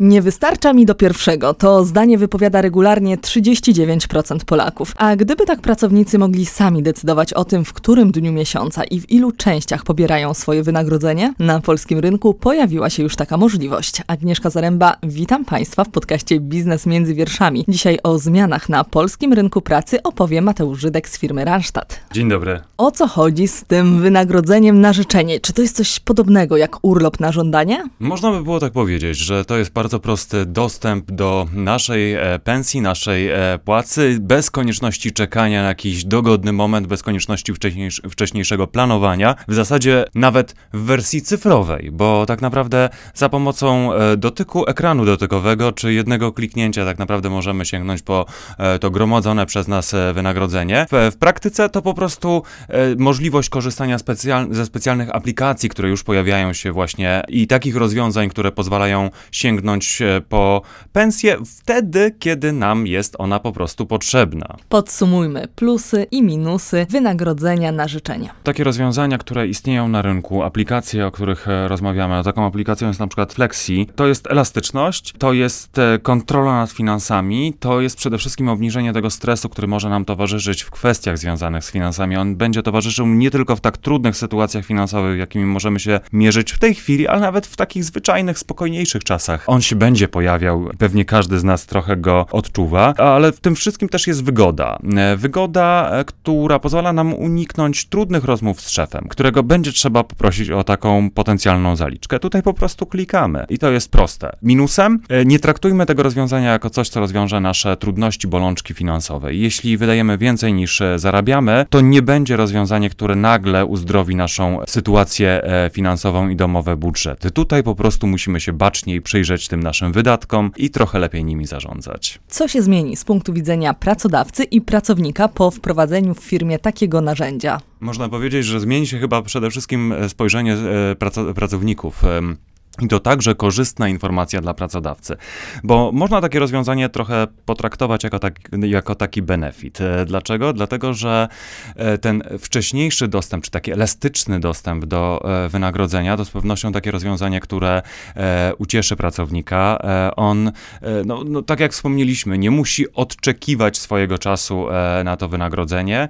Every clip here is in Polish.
Nie wystarcza mi do pierwszego. To zdanie wypowiada regularnie 39% Polaków. A gdyby tak pracownicy mogli sami decydować o tym, w którym dniu miesiąca i w ilu częściach pobierają swoje wynagrodzenie, na polskim rynku pojawiła się już taka możliwość. Agnieszka Zaręba, witam Państwa w podcaście Biznes między wierszami. Dzisiaj o zmianach na polskim rynku pracy opowie Mateusz Żydek z firmy Randstad. Dzień dobry. O co chodzi z tym wynagrodzeniem na życzenie? Czy to jest coś podobnego jak urlop na żądanie? Można by było tak powiedzieć, że to jest bardzo prosty dostęp do naszej e, pensji, naszej e, płacy, bez konieczności czekania na jakiś dogodny moment, bez konieczności wcześniejsz wcześniejszego planowania. W zasadzie nawet w wersji cyfrowej, bo tak naprawdę za pomocą e, dotyku ekranu dotykowego czy jednego kliknięcia tak naprawdę możemy sięgnąć po to gromadzone przez nas wynagrodzenie. W, praktyce to po prostu możliwość korzystania specjal ze specjalnych aplikacji, które już pojawiają się właśnie i takich rozwiązań, które pozwalają sięgnąć e, po pensję wtedy, kiedy nam jest ona po prostu potrzebna. Podsumujmy plusy i minusy wynagrodzenia na życzenie. Takie rozwiązania, które istnieją na rynku, aplikacje, o których e, rozmawiamy, taką aplikacją jest na przykład Flexi, to jest elastyczność, to jest e, kontrola nad finansami, to jest przede wszystkim obniżenie tego stresu, który może nam towarzyszyć w kwestiach związanych z finansami. On będzie towarzyszył nie tylko w tak trudnych sytuacjach finansowych, jakimi możemy się mierzyć w tej chwili, ale nawet w takich zwyczajnych, spokojniejszych czasach. On się będzie pojawiał, pewnie każdy z nas trochę go odczuwa, ale w tym wszystkim też jest wygoda. E, Wygoda, e, która pozwala nam uniknąć trudnych rozmów z szefem, którego będzie trzeba poprosić o taką potencjalną zaliczkę. Tutaj po prostu klikamy i to jest proste. Minusem, e, nie traktujmy tego rozwiązania jako coś, co rozwiąże nasze trudności, bolączki finansowe. Jeśli wydajemy więcej niż zarabiamy, to nie będzie rozwiązanie, które nagle uzdrowi naszą sytuację finansową i domowe budżety. Tutaj po prostu musimy się baczniej przyjrzeć tym naszym wydatkom i trochę lepiej nimi zarządzać. Co się zmieni z punktu widzenia pracodawcy i pracownika po wprowadzeniu w firmie takiego narzędzia? Można powiedzieć, że zmieni się chyba przede wszystkim spojrzenie e, praco- pracowników. I to także korzystna informacja dla pracodawcy, bo można takie rozwiązanie trochę potraktować jako, tak, jako taki benefit. E, Dlaczego? Dlatego, że e, ten wcześniejszy dostęp, czy taki elastyczny dostęp do e, wynagrodzenia, to z pewnością takie rozwiązanie, które ucieszy pracownika. On, no, no, tak jak wspomnieliśmy, nie musi odczekiwać swojego czasu na to wynagrodzenie.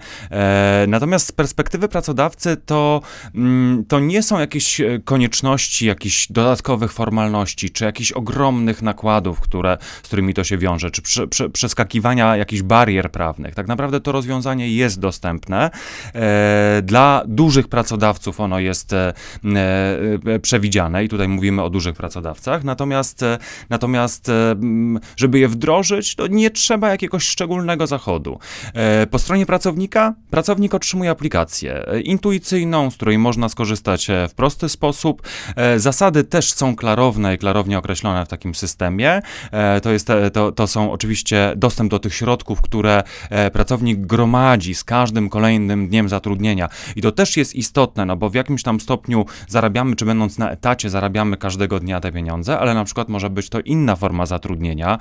Natomiast z perspektywy pracodawcy to, mm, to nie są jakieś konieczności, jakichś dodatkowych formalności, czy jakichś ogromnych nakładów, które, z którymi to się wiąże, czy prze, prze, przeskakiwania jakichś barier prawnych. Tak naprawdę to rozwiązanie jest dostępne. E, Dla dużych pracodawców ono jest e, e, przewidziane i tutaj mówimy o dużych pracodawcach. Natomiast, natomiast żeby je wdrożyć, to nie trzeba jakiegoś szczególnego zachodu. Po stronie pracownika, pracownik otrzymuje aplikację intuicyjną, z której można skorzystać w prosty sposób. Zasady też są klarowne i klarownie określone w takim systemie. E, To, jest, e, to, to są oczywiście dostęp do tych środków, które e, pracownik gromadzi z każdym kolejnym dniem zatrudnienia. I to też jest istotne, no bo w jakimś tam stopniu zarabiamy, czy będąc na etacie, zarabiamy każdego dnia te pieniądze, ale na przykład może być to inna forma zatrudnienia.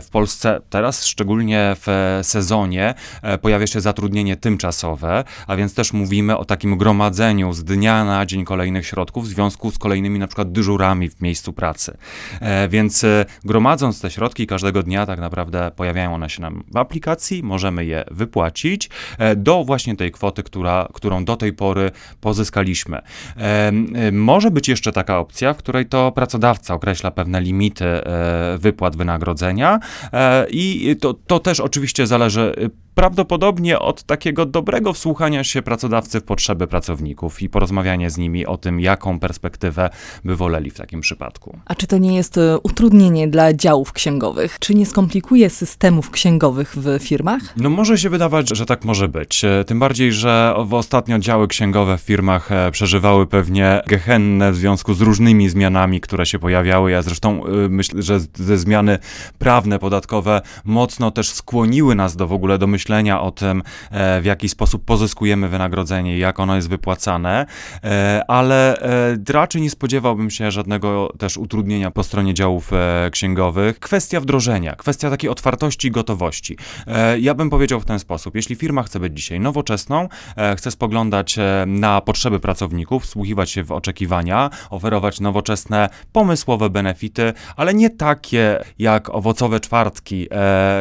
W Polsce teraz, szczególnie w sezonie, pojawia się zatrudnienie tymczasowe, a więc też mówimy o takim gromadzeniu z dnia na dzień kolejnych środków w związku z kolejnymi na przykład dyżurami w miejscu pracy. E, Więc e, gromadząc te środki każdego dnia, tak naprawdę pojawiają one się nam w aplikacji, możemy je wypłacić e, do właśnie tej kwoty, która, którą do tej pory pozyskaliśmy. Może być jeszcze taka opcja, w której to pracodawca określa pewne limity wypłat wynagrodzenia i to, to też oczywiście zależy prawdopodobnie od takiego dobrego wsłuchania się pracodawcy w potrzeby pracowników i porozmawiania z nimi o tym, jaką perspektywę by woleli w takim przypadku. A czy to nie jest e, utrudnienie dla działów księgowych? Czy nie skomplikuje systemów księgowych w firmach? No może się wydawać, że tak może być. E, Tym bardziej, że w ostatnio działy księgowe w firmach e, przeżywały pewnie gehennę w związku z różnymi zmianami, które się pojawiały. Ja zresztą myślę, że te zmiany prawne, podatkowe mocno też skłoniły nas do w ogóle do myślenia myślenia o tym, e, w jaki sposób pozyskujemy wynagrodzenie i jak ono jest wypłacane, e, ale e, raczej nie spodziewałbym się żadnego też utrudnienia po stronie działów księgowych. Kwestia wdrożenia, kwestia takiej otwartości i gotowości. Ja bym powiedział w ten sposób, jeśli firma chce być dzisiaj nowoczesną, chce spoglądać na potrzeby pracowników, wsłuchiwać się w oczekiwania, oferować nowoczesne, pomysłowe benefity, ale nie takie jak owocowe czwartki,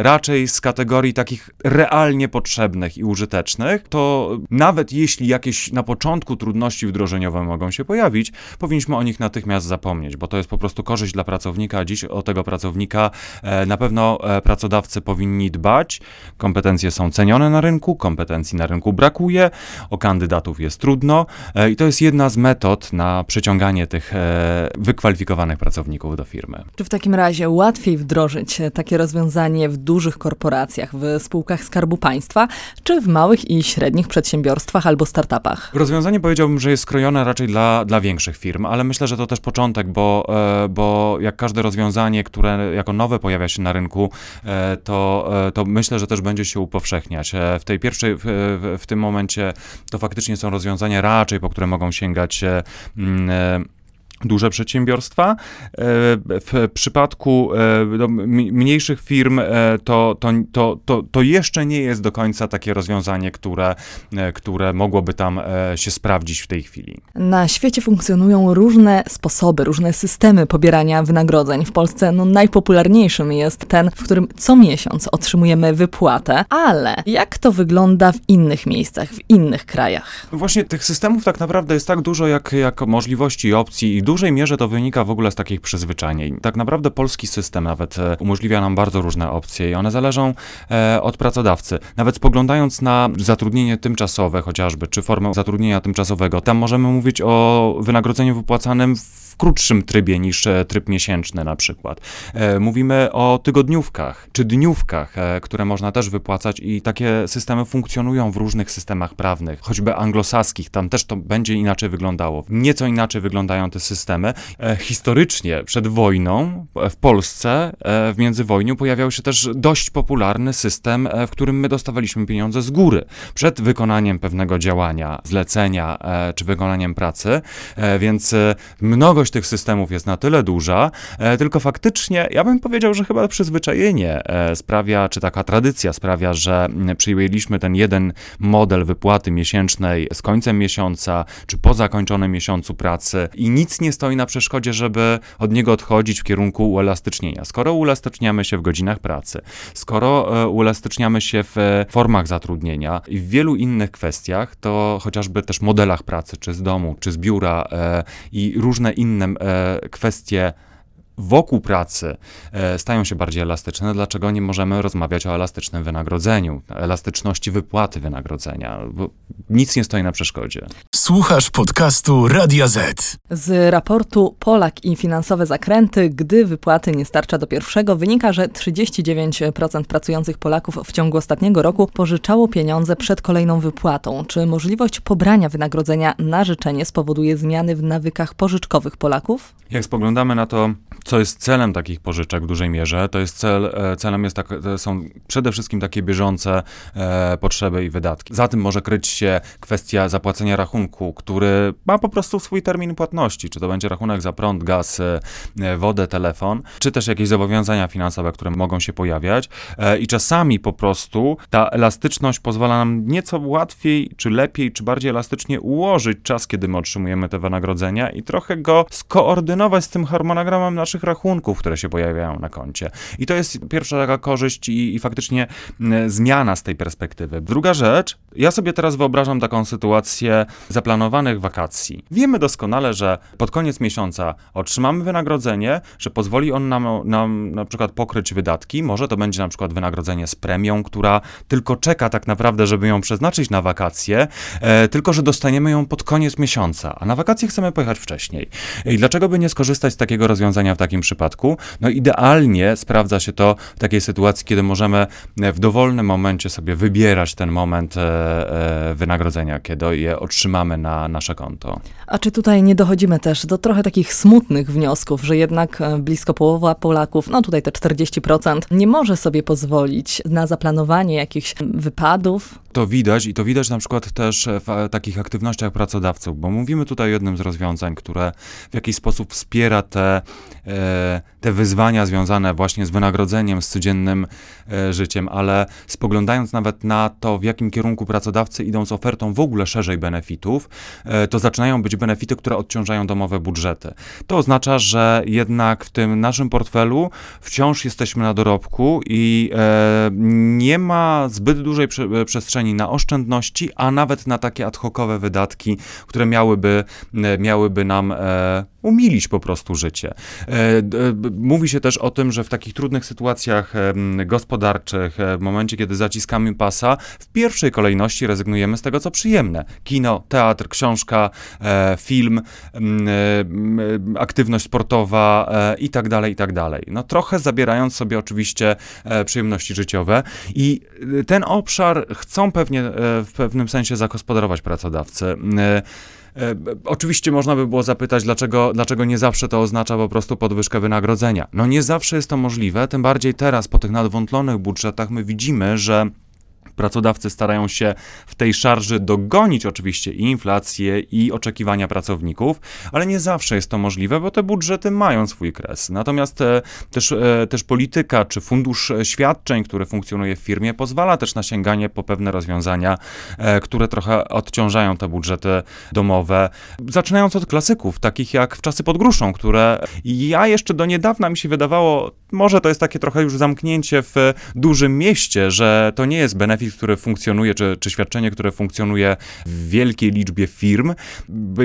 raczej z kategorii takich realnie potrzebnych i użytecznych, to nawet jeśli jakieś na początku trudności wdrożeniowe mogą się pojawić, powinniśmy o nich natychmiast zapomnieć, bo to jest po prostu korzyść dla pracownika, dziś o tego pracownika e, na pewno e, pracodawcy powinni dbać. Kompetencje są cenione na rynku, kompetencji na rynku brakuje, o kandydatów jest trudno e, i to jest jedna z metod na przyciąganie tych wykwalifikowanych pracowników do firmy. Czy w takim razie łatwiej wdrożyć takie rozwiązanie w dużych korporacjach, w spółkach Skarbu Państwa, czy w małych i średnich przedsiębiorstwach albo startupach? Rozwiązanie powiedziałbym, że jest skrojone raczej dla, dla większych firm, ale myślę, że to też początek, bo, e, bo jak każde rozwiązanie, które jako nowe pojawia się na rynku, e, to, e, to myślę, że też będzie się upowszechniać. W tej pierwszej, w, w, tym momencie to faktycznie są rozwiązania raczej, po które mogą sięgać mm, duże przedsiębiorstwa. E, W przypadku e, no, mniejszych firm e, to, to, to, to, jeszcze nie jest do końca takie rozwiązanie, które, które mogłoby tam się sprawdzić w tej chwili. Na świecie funkcjonują różne sposoby, różne systemy pobierania wynagrodzeń. W Polsce no, najpopularniejszym jest ten, w którym co miesiąc otrzymujemy wypłatę, ale jak to wygląda w innych miejscach, w innych krajach? Właśnie tych systemów tak naprawdę jest tak dużo, jak, jak możliwości i opcji, i w dużej mierze to wynika w ogóle z takich przyzwyczajeń. Tak naprawdę polski system nawet e, umożliwia nam bardzo różne opcje i one zależą e, od pracodawcy. Nawet spoglądając na zatrudnienie tymczasowe chociażby, czy formę zatrudnienia tymczasowego, tam możemy mówić o wynagrodzeniu wypłacanym w krótszym trybie niż e, tryb miesięczny na przykład. Mówimy o tygodniówkach czy dniówkach, które można też wypłacać i takie systemy funkcjonują w różnych systemach prawnych, choćby anglosaskich, tam też to będzie inaczej wyglądało. Nieco inaczej wyglądają te systemy. E, Historycznie przed wojną e, w Polsce, e, w międzywojniu pojawiał się też dość popularny system, w którym my dostawaliśmy pieniądze z góry. Przed wykonaniem pewnego działania, zlecenia czy wykonaniem pracy, więc mnogość tych systemów jest na tyle duża, tylko faktycznie ja bym powiedział, że chyba przyzwyczajenie sprawia, czy taka tradycja sprawia, że przyjęliśmy ten jeden model wypłaty miesięcznej z końcem miesiąca, czy po zakończonym miesiącu pracy i nic nie stoi na przeszkodzie, żeby od niego odchodzić w kierunku uelastycznienia. Skoro uelastyczniamy się w godzinach pracy, skoro e, uelastyczniamy się w e, formach zatrudnienia i w wielu innych kwestiach, to chociażby też modelach pracy, czy z domu, czy z biura e, i różne inne kwestie wokół pracy e, stają się bardziej elastyczne, dlaczego nie możemy rozmawiać o elastycznym wynagrodzeniu, elastyczności wypłaty wynagrodzenia, bo nic nie stoi na przeszkodzie. Słuchasz podcastu Radia Z. Z raportu Polak i finansowe zakręty, gdy wypłaty nie starcza do pierwszego, wynika, że 39% pracujących Polaków w ciągu ostatniego roku pożyczało pieniądze przed kolejną wypłatą. Czy możliwość pobrania wynagrodzenia na życzenie spowoduje zmiany w nawykach pożyczkowych Polaków? Jak spoglądamy na to, co jest celem takich pożyczek w dużej mierze, to jest cel, e, celem jest tak, to są przede wszystkim takie bieżące e, potrzeby i wydatki. Za tym może kryć się kwestia zapłacenia rachunku, który ma po prostu swój termin płatności, czy to będzie rachunek za prąd, gaz, e, e, wodę, telefon, czy też jakieś zobowiązania finansowe, które mogą się pojawiać e, i czasami po prostu ta elastyczność pozwala nam nieco łatwiej, czy lepiej, czy bardziej elastycznie ułożyć czas, kiedy my otrzymujemy te wynagrodzenia i trochę go skoordynować z tym harmonogramem naszych rachunków, które się pojawiają na koncie. I to jest pierwsza taka korzyść i, i faktycznie zmiana z tej perspektywy. Druga rzecz, ja sobie teraz wyobrażam taką sytuację zaplanowanych wakacji. Wiemy doskonale, że pod koniec miesiąca otrzymamy wynagrodzenie, że pozwoli on nam, nam na przykład pokryć wydatki. Może to będzie na przykład wynagrodzenie z premią, która tylko czeka tak naprawdę, żeby ją przeznaczyć na wakacje, e, tylko że dostaniemy ją pod koniec miesiąca, a na wakacje chcemy pojechać wcześniej. I dlaczego by nie skorzystać z takiego rozwiązania w przypadku. No idealnie sprawdza się to w takiej sytuacji, kiedy możemy w dowolnym momencie sobie wybierać ten moment wynagrodzenia, kiedy je otrzymamy na nasze konto. A czy tutaj nie dochodzimy też do trochę takich smutnych wniosków, że jednak blisko połowa Polaków, no tutaj te 40%, nie może sobie pozwolić na zaplanowanie jakichś wypadów? To widać i to widać na przykład też w takich aktywnościach pracodawców, bo mówimy tutaj o jednym z rozwiązań, które w jakiś sposób wspiera te, e, te wyzwania związane właśnie z wynagrodzeniem, z codziennym e, życiem, ale spoglądając nawet na to, w jakim kierunku pracodawcy idą z ofertą w ogóle szerzej benefitów, e, to zaczynają być benefity, które odciążają domowe budżety. To oznacza, że jednak w tym naszym portfelu wciąż jesteśmy na dorobku i nie ma zbyt dużej przestrzeni na oszczędności, a nawet na takie ad hocowe wydatki, które miałyby, miałyby nam umilić po prostu życie. E, mówi się też o tym, że w takich trudnych sytuacjach gospodarczych, e, w momencie, kiedy zaciskamy pasa, w pierwszej kolejności rezygnujemy z tego, co przyjemne. Kino, teatr, książka, e, film, aktywność sportowa i tak dalej, i tak dalej. No trochę zabierając sobie oczywiście przyjemności życiowe i ten obszar chcą pewnie w pewnym sensie zagospodarować pracodawcy. E, oczywiście można by było zapytać, dlaczego, dlaczego nie zawsze to oznacza po prostu podwyżkę wynagrodzenia. No nie zawsze jest to możliwe, tym bardziej teraz po tych nadwątlonych budżetach my widzimy, że Pracodawcy starają się w tej szarży dogonić oczywiście i inflację, i oczekiwania pracowników, ale nie zawsze jest to możliwe, bo te budżety mają swój kres. Natomiast e, też, e, też polityka czy fundusz świadczeń, który funkcjonuje w firmie, pozwala też na sięganie po pewne rozwiązania, e, które trochę odciążają te budżety domowe. Zaczynając od klasyków, takich jak w czasy pod gruszą, które ja jeszcze do niedawna mi się wydawało, może to jest takie trochę już zamknięcie w dużym mieście, że to nie jest benefit który funkcjonuje, czy, czy świadczenie, które funkcjonuje w wielkiej liczbie firm.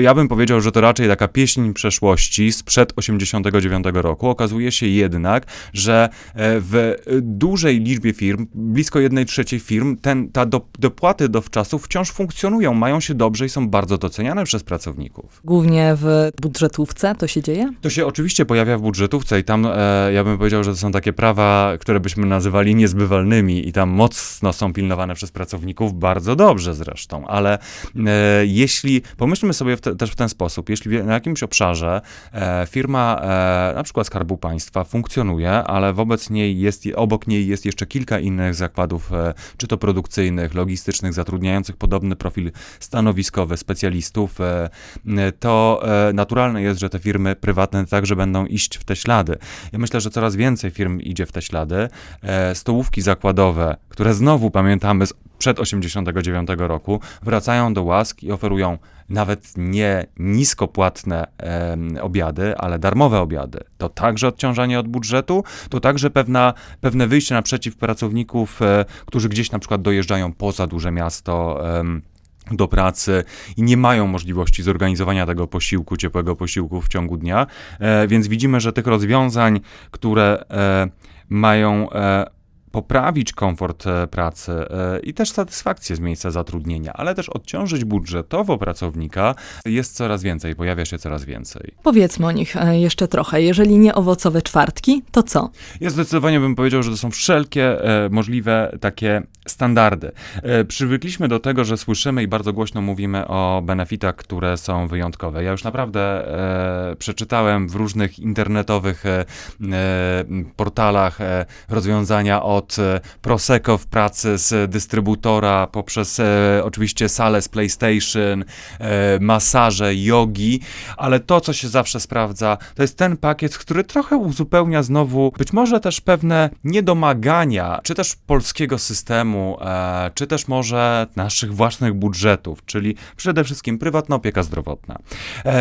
Ja bym powiedział, że to raczej taka pieśń przeszłości sprzed 89 roku. Okazuje się jednak, że e, w dużej liczbie firm, blisko jednej trzeciej firm, ten, ta do, dopłaty dowczasów wciąż funkcjonują, mają się dobrze i są bardzo doceniane przez pracowników. Głównie w budżetówce to się dzieje? To się oczywiście pojawia w budżetówce i tam e, ja bym powiedział, że to są takie prawa, które byśmy nazywali niezbywalnymi i tam mocno są przez pracowników, bardzo dobrze zresztą, ale e, jeśli, pomyślmy sobie w te, też w ten sposób, jeśli na jakimś obszarze e, firma, e, na przykład Skarbu Państwa funkcjonuje, ale wobec niej jest, obok niej jest jeszcze kilka innych zakładów, e, czy to produkcyjnych, logistycznych, zatrudniających podobny profil stanowiskowy specjalistów, e, to e, naturalne jest, że te firmy prywatne także będą iść w te ślady. Ja myślę, że coraz więcej firm idzie w te ślady. Stołówki zakładowe, które znowu pamiętam, mamy przed 89 roku, wracają do łask i oferują nawet nie niskopłatne e, obiady, ale darmowe obiady. To także odciążanie od budżetu, to także pewna, pewne wyjście naprzeciw pracowników, e, którzy gdzieś na przykład dojeżdżają poza duże miasto. E, do pracy i nie mają możliwości zorganizowania tego posiłku, ciepłego posiłku w ciągu dnia. E, więc widzimy, że tych rozwiązań, które e, mają e, poprawić komfort e, pracy e, i też satysfakcję z miejsca zatrudnienia, ale też odciążyć budżetowo pracownika jest coraz więcej, pojawia się coraz więcej. Powiedzmy o nich e, jeszcze trochę. Jeżeli nie owocowe czwartki, to co? Ja zdecydowanie bym powiedział, że to są wszelkie możliwe takie standardy. Przywykliśmy do tego, że słyszymy i bardzo głośno mówimy o benefitach, które są wyjątkowe. Ja już naprawdę przeczytałem w różnych internetowych portalach rozwiązania o od e, Prosecco w pracy z dystrybutora, poprzez e, oczywiście salę z PlayStation, e, masaże, jogi, ale to, co się zawsze sprawdza, to jest ten pakiet, który trochę uzupełnia znowu być może też pewne niedomagania, czy też polskiego systemu, czy też może naszych własnych budżetów, czyli przede wszystkim prywatna opieka zdrowotna.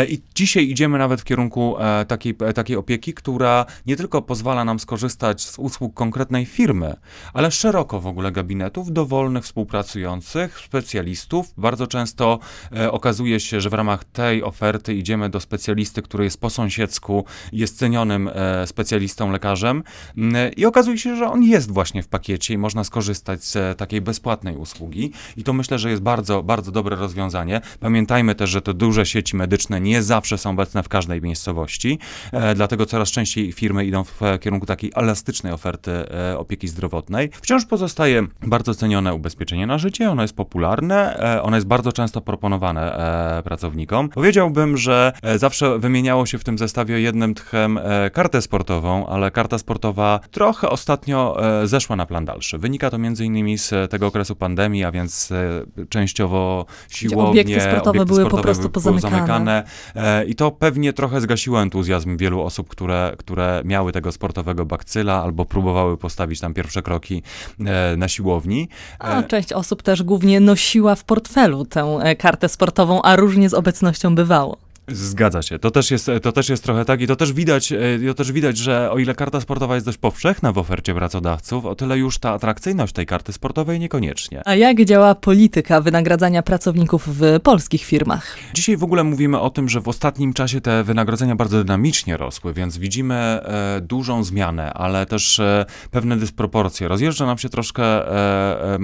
I dzisiaj idziemy nawet w kierunku takiej, takiej opieki, która nie tylko pozwala nam skorzystać z usług konkretnej firmy, ale szeroko w ogóle gabinetów, dowolnych współpracujących, specjalistów. Bardzo często e, okazuje się, że w ramach tej oferty idziemy do specjalisty, który jest po sąsiedzku, jest cenionym e, specjalistą, lekarzem mm, i okazuje się, że on jest właśnie w pakiecie i można skorzystać z e, takiej bezpłatnej usługi i to myślę, że jest bardzo, bardzo dobre rozwiązanie. Pamiętajmy też, że te duże sieci medyczne nie zawsze są obecne w każdej miejscowości, e, dlatego coraz częściej firmy idą w kierunku takiej elastycznej oferty e, opieki zdrowotnej. Wciąż pozostaje bardzo cenione ubezpieczenie na życie, ono jest popularne, e, ono jest bardzo często proponowane e, pracownikom. Powiedziałbym, że e, zawsze wymieniało się w tym zestawie jednym tchem kartę sportową, ale karta sportowa trochę ostatnio zeszła na plan dalszy. Wynika to między innymi z tego okresu pandemii, a więc częściowo siłownie, obiekty sportowe obiekty były sportowe po prostu pozamykane. zamykane. I to pewnie trochę zgasiło entuzjazm wielu osób, które, które miały tego sportowego bakcyla albo próbowały postawić tam pierwsze kroki na siłowni. A część osób też głównie nosiła w portfelu tę e, kartę sportową, a różnie z obecnością bywało. Zgadza się. To też, jest, to też jest trochę tak i to też widać, e, to też widać, że o ile karta sportowa jest dość powszechna w ofercie pracodawców, o tyle już ta atrakcyjność tej karty sportowej niekoniecznie. A jak działa polityka wynagradzania pracowników w polskich firmach? Dzisiaj w ogóle mówimy o tym, że w ostatnim czasie te wynagrodzenia bardzo dynamicznie rosły, więc widzimy e, dużą zmianę, ale też e, pewne dysproporcje. Rozjeżdża nam się troszkę e,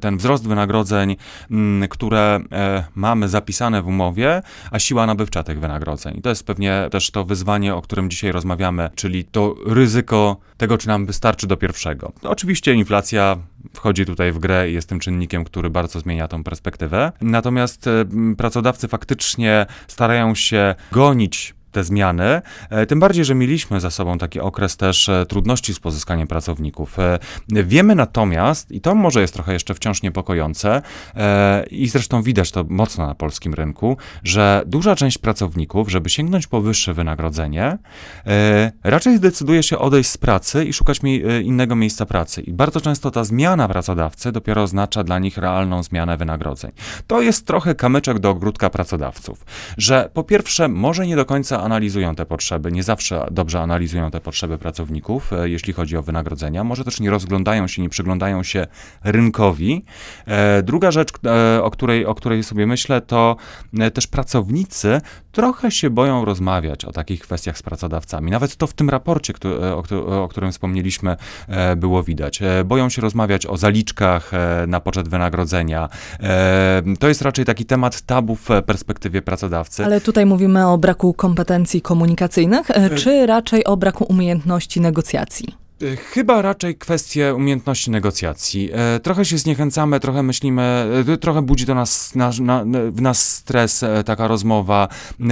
ten wzrost wynagrodzeń, m, które e, mamy zapisane w umowie, a siła nabywcza tych wynagrodzeń. I to jest pewnie też to wyzwanie, o którym dzisiaj rozmawiamy, czyli to ryzyko tego, czy nam wystarczy do pierwszego. Oczywiście inflacja wchodzi tutaj w grę i jest tym czynnikiem, który bardzo zmienia tą perspektywę. Natomiast pracodawcy faktycznie starają się gonić te zmiany. E, tym bardziej, że mieliśmy za sobą taki okres też e, trudności z pozyskaniem pracowników. E, wiemy natomiast, i to może jest trochę jeszcze wciąż niepokojące, i zresztą widać to mocno na polskim rynku, że duża część pracowników, żeby sięgnąć po wyższe wynagrodzenie, raczej zdecyduje się odejść z pracy i szukać innego miejsca pracy. I bardzo często ta zmiana pracodawcy dopiero oznacza dla nich realną zmianę wynagrodzeń. To jest trochę kamyczek do ogródka pracodawców, że po pierwsze, może nie do końca analizują te potrzeby, nie zawsze dobrze analizują te potrzeby pracowników, e, jeśli chodzi o wynagrodzenia. Może też nie rozglądają się, nie przyglądają się rynkowi. E, druga rzecz, e, o której, o której sobie myślę, to też pracownicy trochę się boją rozmawiać o takich kwestiach z pracodawcami. Nawet to w tym raporcie, o, którym wspomnieliśmy, było widać. Boją się rozmawiać o zaliczkach na poczet wynagrodzenia. To jest raczej taki temat tabu w perspektywie pracodawcy. Ale tutaj mówimy o braku kompetencji kompetencji komunikacyjnych, e, czy raczej o braku umiejętności negocjacji? E, chyba raczej kwestie umiejętności negocjacji. E, trochę się zniechęcamy, trochę myślimy, e, trochę budzi to nas, na, na, w nas stres taka rozmowa.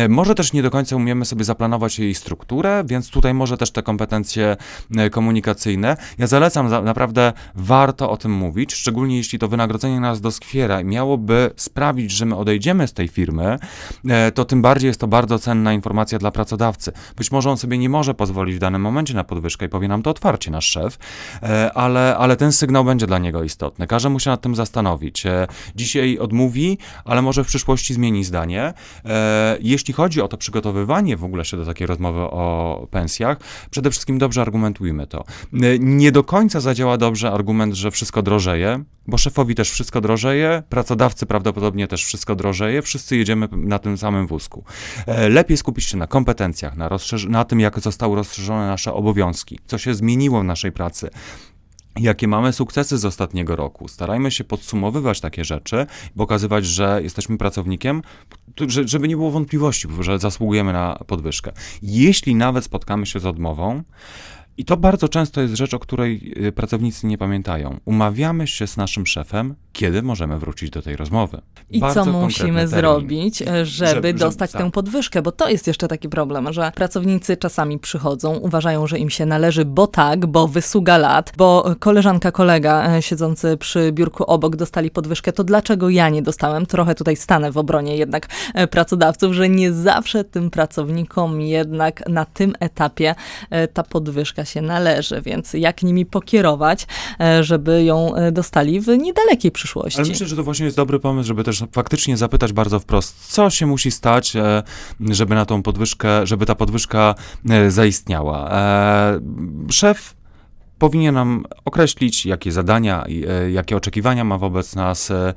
Może też nie do końca umiemy sobie zaplanować jej strukturę, więc tutaj może też te kompetencje komunikacyjne. Ja zalecam, naprawdę warto o tym mówić, szczególnie jeśli to wynagrodzenie nas doskwiera i miałoby sprawić, że my odejdziemy z tej firmy, to tym bardziej jest to bardzo cenna informacja dla pracodawcy. Być może on sobie nie może pozwolić w danym momencie na podwyżkę i powie nam to otwarcie nasz szef, e, ale, ale ten sygnał będzie dla niego istotny. Każe mu się nad tym zastanowić. E, dzisiaj odmówi, ale może w przyszłości zmieni zdanie. E, jeśli chodzi o to przygotowywanie w ogóle się do takiej rozmowy o pensjach, przede wszystkim dobrze argumentujmy to. Nie do końca zadziała dobrze argument, że wszystko drożeje, bo szefowi też wszystko drożeje, pracodawcy prawdopodobnie też wszystko drożeje, wszyscy jedziemy na tym samym wózku. Lepiej skupić się na kompetencjach, na, na tym, jak zostały rozszerzone nasze obowiązki, co się zmieniło zmieniło w naszej pracy. Jakie mamy sukcesy z ostatniego roku? Starajmy się podsumowywać takie rzeczy, pokazywać, że jesteśmy pracownikiem, żeby nie było wątpliwości, że zasługujemy na podwyżkę. Jeśli nawet spotkamy się z odmową, i to bardzo często jest rzecz, o której y, pracownicy nie pamiętają. Umawiamy się z naszym szefem, kiedy możemy wrócić do tej rozmowy. I bardzo co musimy zrobić, e, żeby, żeby dostać tak. tę podwyżkę? Bo to jest jeszcze taki problem, że pracownicy czasami przychodzą, uważają, że im się należy, bo tak, bo wysługa lat, bo koleżanka, kolega e, siedzący przy biurku obok dostali podwyżkę, to dlaczego ja nie dostałem? Trochę tutaj stanę w obronie jednak e, pracodawców, że nie zawsze tym pracownikom jednak na tym etapie ta podwyżka się należy, więc jak nimi pokierować, e, żeby ją e, dostali w niedalekiej przyszłości. Ale myślę, że to właśnie jest dobry pomysł, żeby też faktycznie zapytać bardzo wprost, co się musi stać, e, żeby na tą podwyżkę, żeby ta podwyżka zaistniała. Szef powinien nam określić, jakie zadania, e, jakie oczekiwania ma wobec nas, e,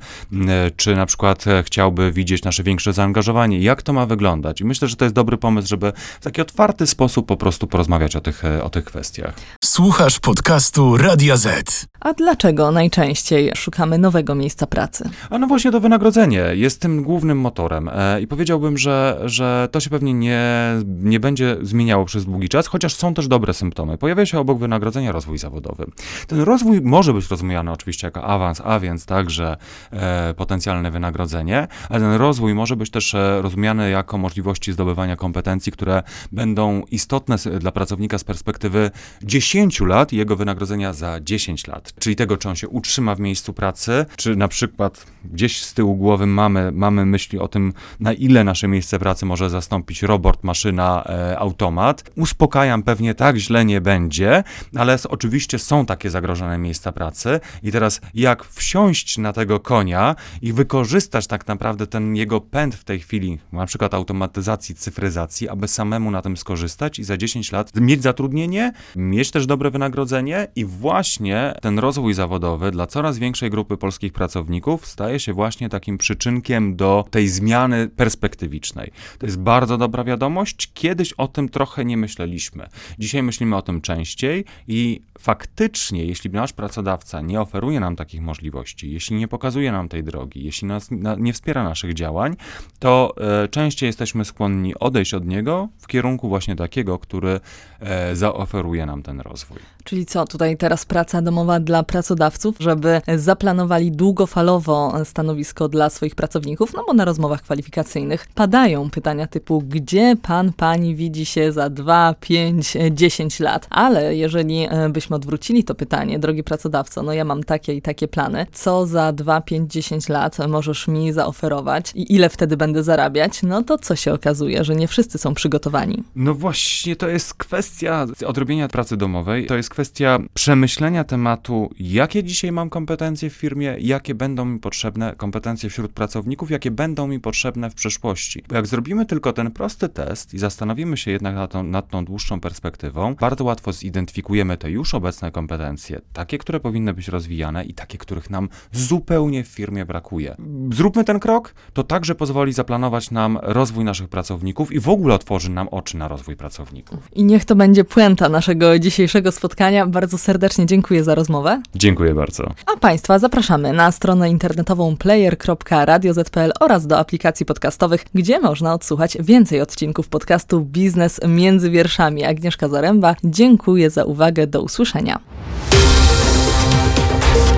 czy na przykład chciałby widzieć nasze większe zaangażowanie, jak to ma wyglądać. I myślę, że to jest dobry pomysł, żeby w taki otwarty sposób po prostu porozmawiać o tych, o tych kwestiach. Słuchasz podcastu Radia Z. A dlaczego najczęściej szukamy nowego miejsca pracy? A no właśnie to wynagrodzenie jest tym głównym motorem. E, I powiedziałbym, że, że to się pewnie nie, nie będzie zmieniało przez długi czas, chociaż są też dobre symptomy. Pojawia się obok wynagrodzenia rozwój zawodowy. Ten rozwój może być rozumiany oczywiście jako awans, a więc także e, potencjalne wynagrodzenie, ale ten rozwój może być też e, rozumiany jako możliwości zdobywania kompetencji, które będą istotne dla pracownika z perspektywy 10 lat i jego wynagrodzenia za 10 lat. Czyli tego, czy on się utrzyma w miejscu pracy, czy na przykład gdzieś z tyłu głowy mamy, mamy myśli o tym, na ile nasze miejsce pracy może zastąpić robot, maszyna, e, automat. Uspokajam, pewnie tak źle nie będzie, ale oczywiście są takie zagrożone miejsca pracy i teraz jak wsiąść na tego konia i wykorzystać tak naprawdę ten jego pęd w tej chwili, na przykład automatyzacji, cyfryzacji, aby samemu na tym skorzystać i za 10 lat mieć zatrudnienie, mieć też dobre wynagrodzenie i właśnie ten rozwój zawodowy dla coraz większej grupy polskich pracowników staje się właśnie takim przyczynkiem do tej zmiany perspektywicznej. To jest bardzo dobra wiadomość. Kiedyś o tym trochę nie myśleliśmy. Dzisiaj myślimy o tym częściej i faktycznie, jeśli nasz pracodawca nie oferuje nam takich możliwości, jeśli nie pokazuje nam tej drogi, jeśli nas, na, nie wspiera naszych działań, to e, częściej jesteśmy skłonni odejść od niego w kierunku właśnie takiego, który e, zaoferuje nam ten rozwój. Czyli co, tutaj teraz praca domowa dla pracodawców, żeby zaplanowali długofalowo stanowisko dla swoich pracowników, no bo na rozmowach kwalifikacyjnych padają pytania typu, gdzie pan, pani widzi się za 2, 5, 10 lat. Ale jeżeli e, odwrócili to pytanie, drogi pracodawco, no ja mam takie i takie plany, co za 2, 5, 10 lat możesz mi zaoferować i ile wtedy będę zarabiać, no to co się okazuje, że nie wszyscy są przygotowani. No właśnie, to jest kwestia odrobienia pracy domowej, to jest kwestia przemyślenia tematu, jakie dzisiaj mam kompetencje w firmie, jakie będą mi potrzebne kompetencje wśród pracowników, jakie będą mi potrzebne w przyszłości. Bo jak zrobimy tylko ten prosty test i zastanowimy się jednak nad tą, nad tą dłuższą perspektywą, bardzo łatwo zidentyfikujemy te już obecne kompetencje, takie, które powinny być rozwijane i takie, których nam zupełnie w firmie brakuje. Zróbmy ten krok, to także pozwoli zaplanować nam rozwój naszych pracowników i w ogóle otworzy nam oczy na rozwój pracowników. I niech to będzie puenta naszego dzisiejszego spotkania. Bardzo serdecznie dziękuję za rozmowę. Dziękuję bardzo. A Państwa zapraszamy na stronę internetową player.radioz.pl oraz do aplikacji podcastowych, gdzie można odsłuchać więcej odcinków podcastu Biznes między wierszami. Agnieszka Zaręba, dziękuję za uwagę. Do usłyszenia.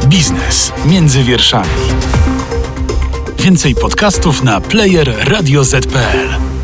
Biznes między wierszami. Więcej podcastów na player radioz.pl